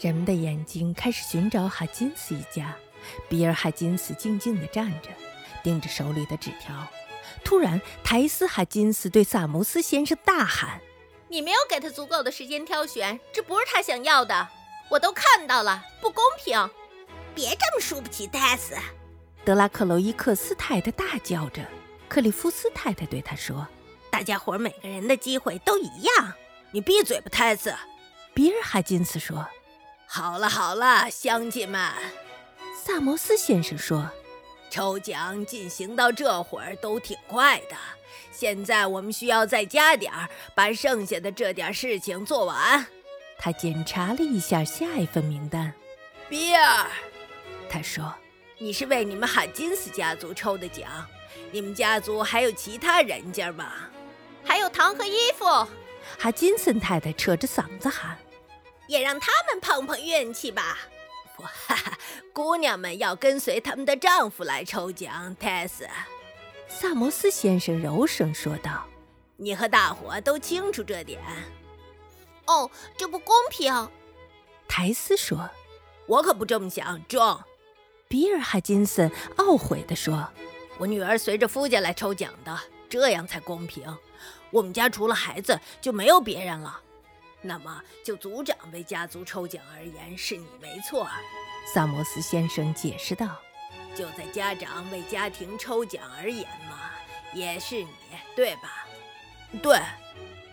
人们的眼睛开始寻找哈金斯一家。比尔·哈金斯静静地站着，盯着手里的纸条。突然，苔丝·哈金斯对萨摩斯先生大喊：“你没有给他足够的时间挑选，这不是他想要的。我都看到了，不公平！别这么输不起，泰斯！”德拉克罗伊克斯太太大叫着。克里夫斯太太对他说：“大家伙每个人的机会都一样。你闭嘴吧，泰斯。”比尔·哈金斯说：“好了好了，乡亲们。”萨摩斯先生说：“抽奖进行到这会儿都挺快的，现在我们需要再加点儿，把剩下的这点事情做完。”他检查了一下下一份名单。比尔，他说：“你是为你们哈金斯家族抽的奖。你们家族还有其他人家吗？还有糖和衣服。”哈金森太太扯着嗓子喊：“也让他们碰碰运气吧。”哈哈，姑娘们要跟随他们的丈夫来抽奖。泰斯，萨摩斯先生柔声说道：“你和大伙都清楚这点。”哦，这不公平。泰斯说：“我可不这么想。”壮，比尔·哈金森懊悔地说：“我女儿随着夫家来抽奖的，这样才公平。我们家除了孩子就没有别人了。”那么，就族长为家族抽奖而言，是你没错。”萨摩斯先生解释道。“就在家长为家庭抽奖而言嘛，也是你，对吧？”“对。”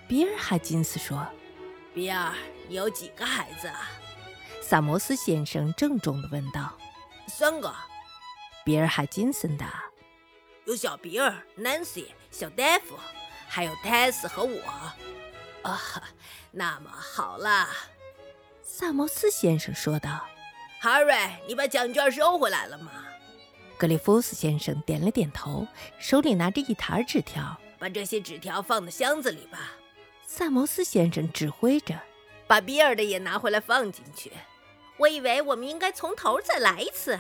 比尔·哈金斯说。“比尔，你有几个孩子啊？”萨摩斯先生郑重地问道。“三个。”比尔·哈金森答。“有小比尔、Nancy、小戴夫，还有泰斯和我。”啊，那么好了，萨摩斯先生说道。哈瑞，你把奖券收回来了吗？格里夫斯先生点了点头，手里拿着一沓纸条。把这些纸条放到箱子里吧。萨摩斯先生指挥着。把比尔的也拿回来放进去。我以为我们应该从头再来一次。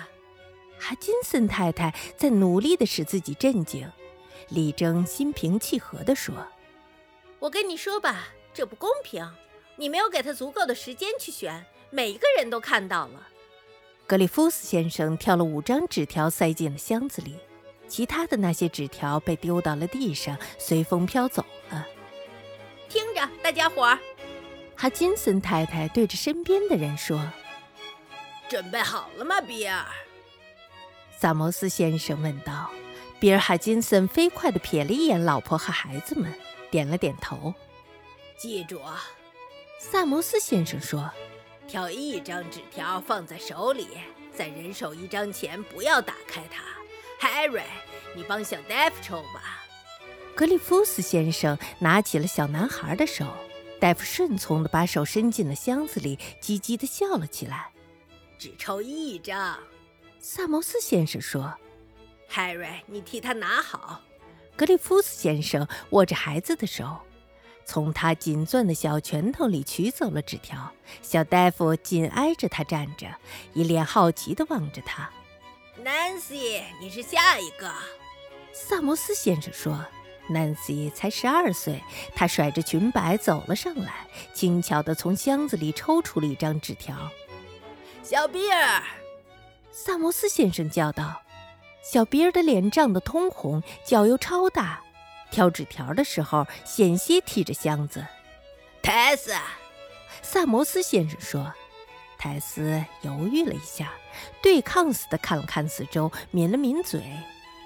哈金森太太在努力地使自己镇静，力争心平气和地说。我跟你说吧，这不公平。你没有给他足够的时间去选，每一个人都看到了。格里夫斯先生挑了五张纸条，塞进了箱子里，其他的那些纸条被丢到了地上，随风飘走了。听着，大家伙儿，哈金森太太对着身边的人说：“准备好了吗，比尔？”萨摩斯先生问道。比尔·哈金森飞快地瞥了一眼老婆和孩子们。点了点头，记住啊，萨摩斯先生说：“挑一张纸条放在手里，在人手一张前不要打开它。”Harry，你帮小戴夫抽吧。格里夫斯先生拿起了小男孩的手，戴夫顺从地把手伸进了箱子里，叽叽地笑了起来。只抽一张，萨摩斯先生说：“Harry，你替他拿好。”格里夫斯先生握着孩子的手，从他紧攥的小拳头里取走了纸条。小大夫紧挨着他站着，一脸好奇地望着他。Nancy，你是下一个。萨摩斯先生说：“Nancy 才十二岁。”她甩着裙摆走了上来，轻巧地从箱子里抽出了一张纸条。小比尔，萨摩斯先生叫道。小比尔的脸涨得通红，脚又超大，挑纸条的时候险些踢着箱子。泰斯，萨摩斯先生说。泰斯犹豫了一下，对抗似的看了看四周，抿了抿嘴，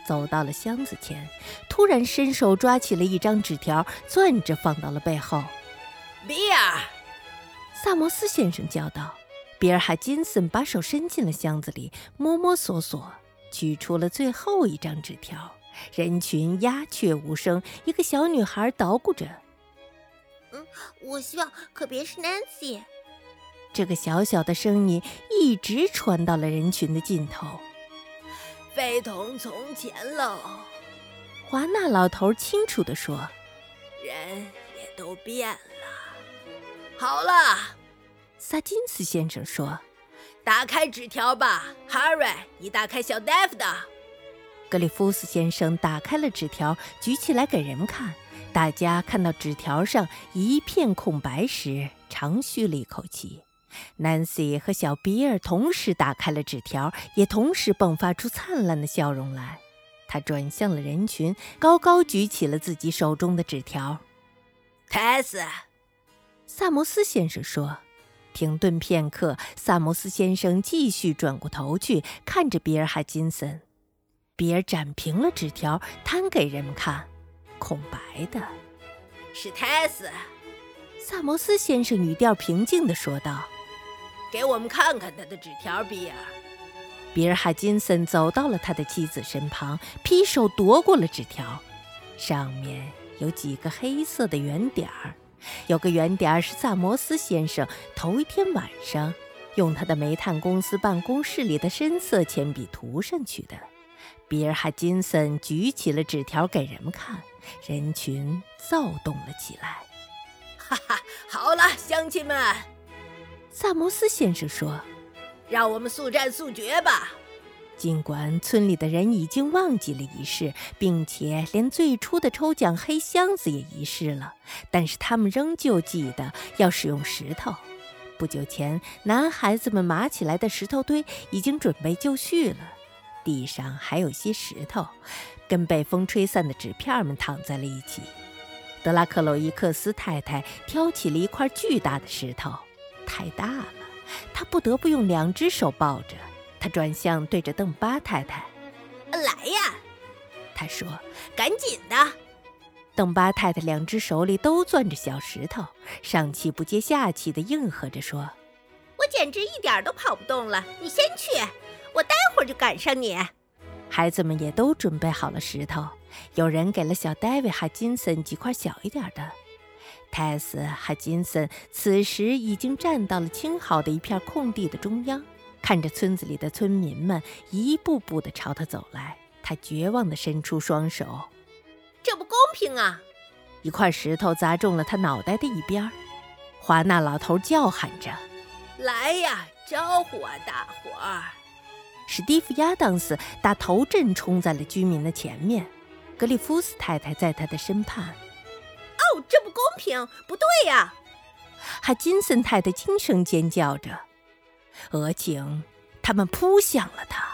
走到了箱子前，突然伸手抓起了一张纸条，攥着放到了背后。比尔，萨摩斯先生叫道。比尔·海金森把手伸进了箱子里，摸摸索索。取出了最后一张纸条，人群鸦雀无声。一个小女孩捣鼓着：“嗯，我希望可别是 Nancy。”这个小小的声音一直传到了人群的尽头。非同从前喽，华纳老头清楚地说：“人也都变了。”好了，萨金斯先生说。打开纸条吧，Harry，你打开小戴夫的。格里夫斯先生打开了纸条，举起来给人们看。大家看到纸条上一片空白时，长吁了一口气。Nancy 和小比尔同时打开了纸条，也同时迸发出灿烂的笑容来。他转向了人群，高高举起了自己手中的纸条。泰斯，萨摩斯先生说。停顿片刻，萨摩斯先生继续转过头去，看着比尔·哈金森。比尔展平了纸条，摊给人们看，空白的。是泰斯，萨摩斯先生语调平静地说道：“给我们看看他的纸条，比尔。”比尔·哈金森走到了他的妻子身旁，劈手夺过了纸条，上面有几个黑色的圆点儿，有个圆点儿是萨摩斯先生头一天晚上用他的煤炭公司办公室里的深色铅笔涂上去的。比尔·哈金森举起了纸条给人们看，人群躁动了起来。哈哈，好了，乡亲们，萨摩斯先生说。让我们速战速决吧！尽管村里的人已经忘记了仪式，并且连最初的抽奖黑箱子也遗失了，但是他们仍旧记得要使用石头。不久前，男孩子们码起来的石头堆已经准备就绪了，地上还有些石头，跟被风吹散的纸片们躺在了一起。德拉克洛伊克斯太太挑起了一块巨大的石头，太大了。他不得不用两只手抱着。他转向对着邓巴太太：“来呀！”他说，“赶紧的。”邓巴太太两只手里都攥着小石头，上气不接下气的应和着说：“我简直一点都跑不动了，你先去，我待会儿就赶上你。”孩子们也都准备好了石头，有人给了小戴维·哈金森几块小一点的。泰斯哈金森此时已经站到了清好的一片空地的中央，看着村子里的村民们一步步地朝他走来，他绝望地伸出双手。这不公平啊！一块石头砸中了他脑袋的一边。华纳老头叫喊着：“来呀，招呼啊，大伙儿！”史蒂夫·亚当斯打头阵冲在了居民的前面，格里夫斯太太在他的身畔。哦，这不公平，不对呀！哈金森太太惊声尖叫着，俄警，他们扑向了他。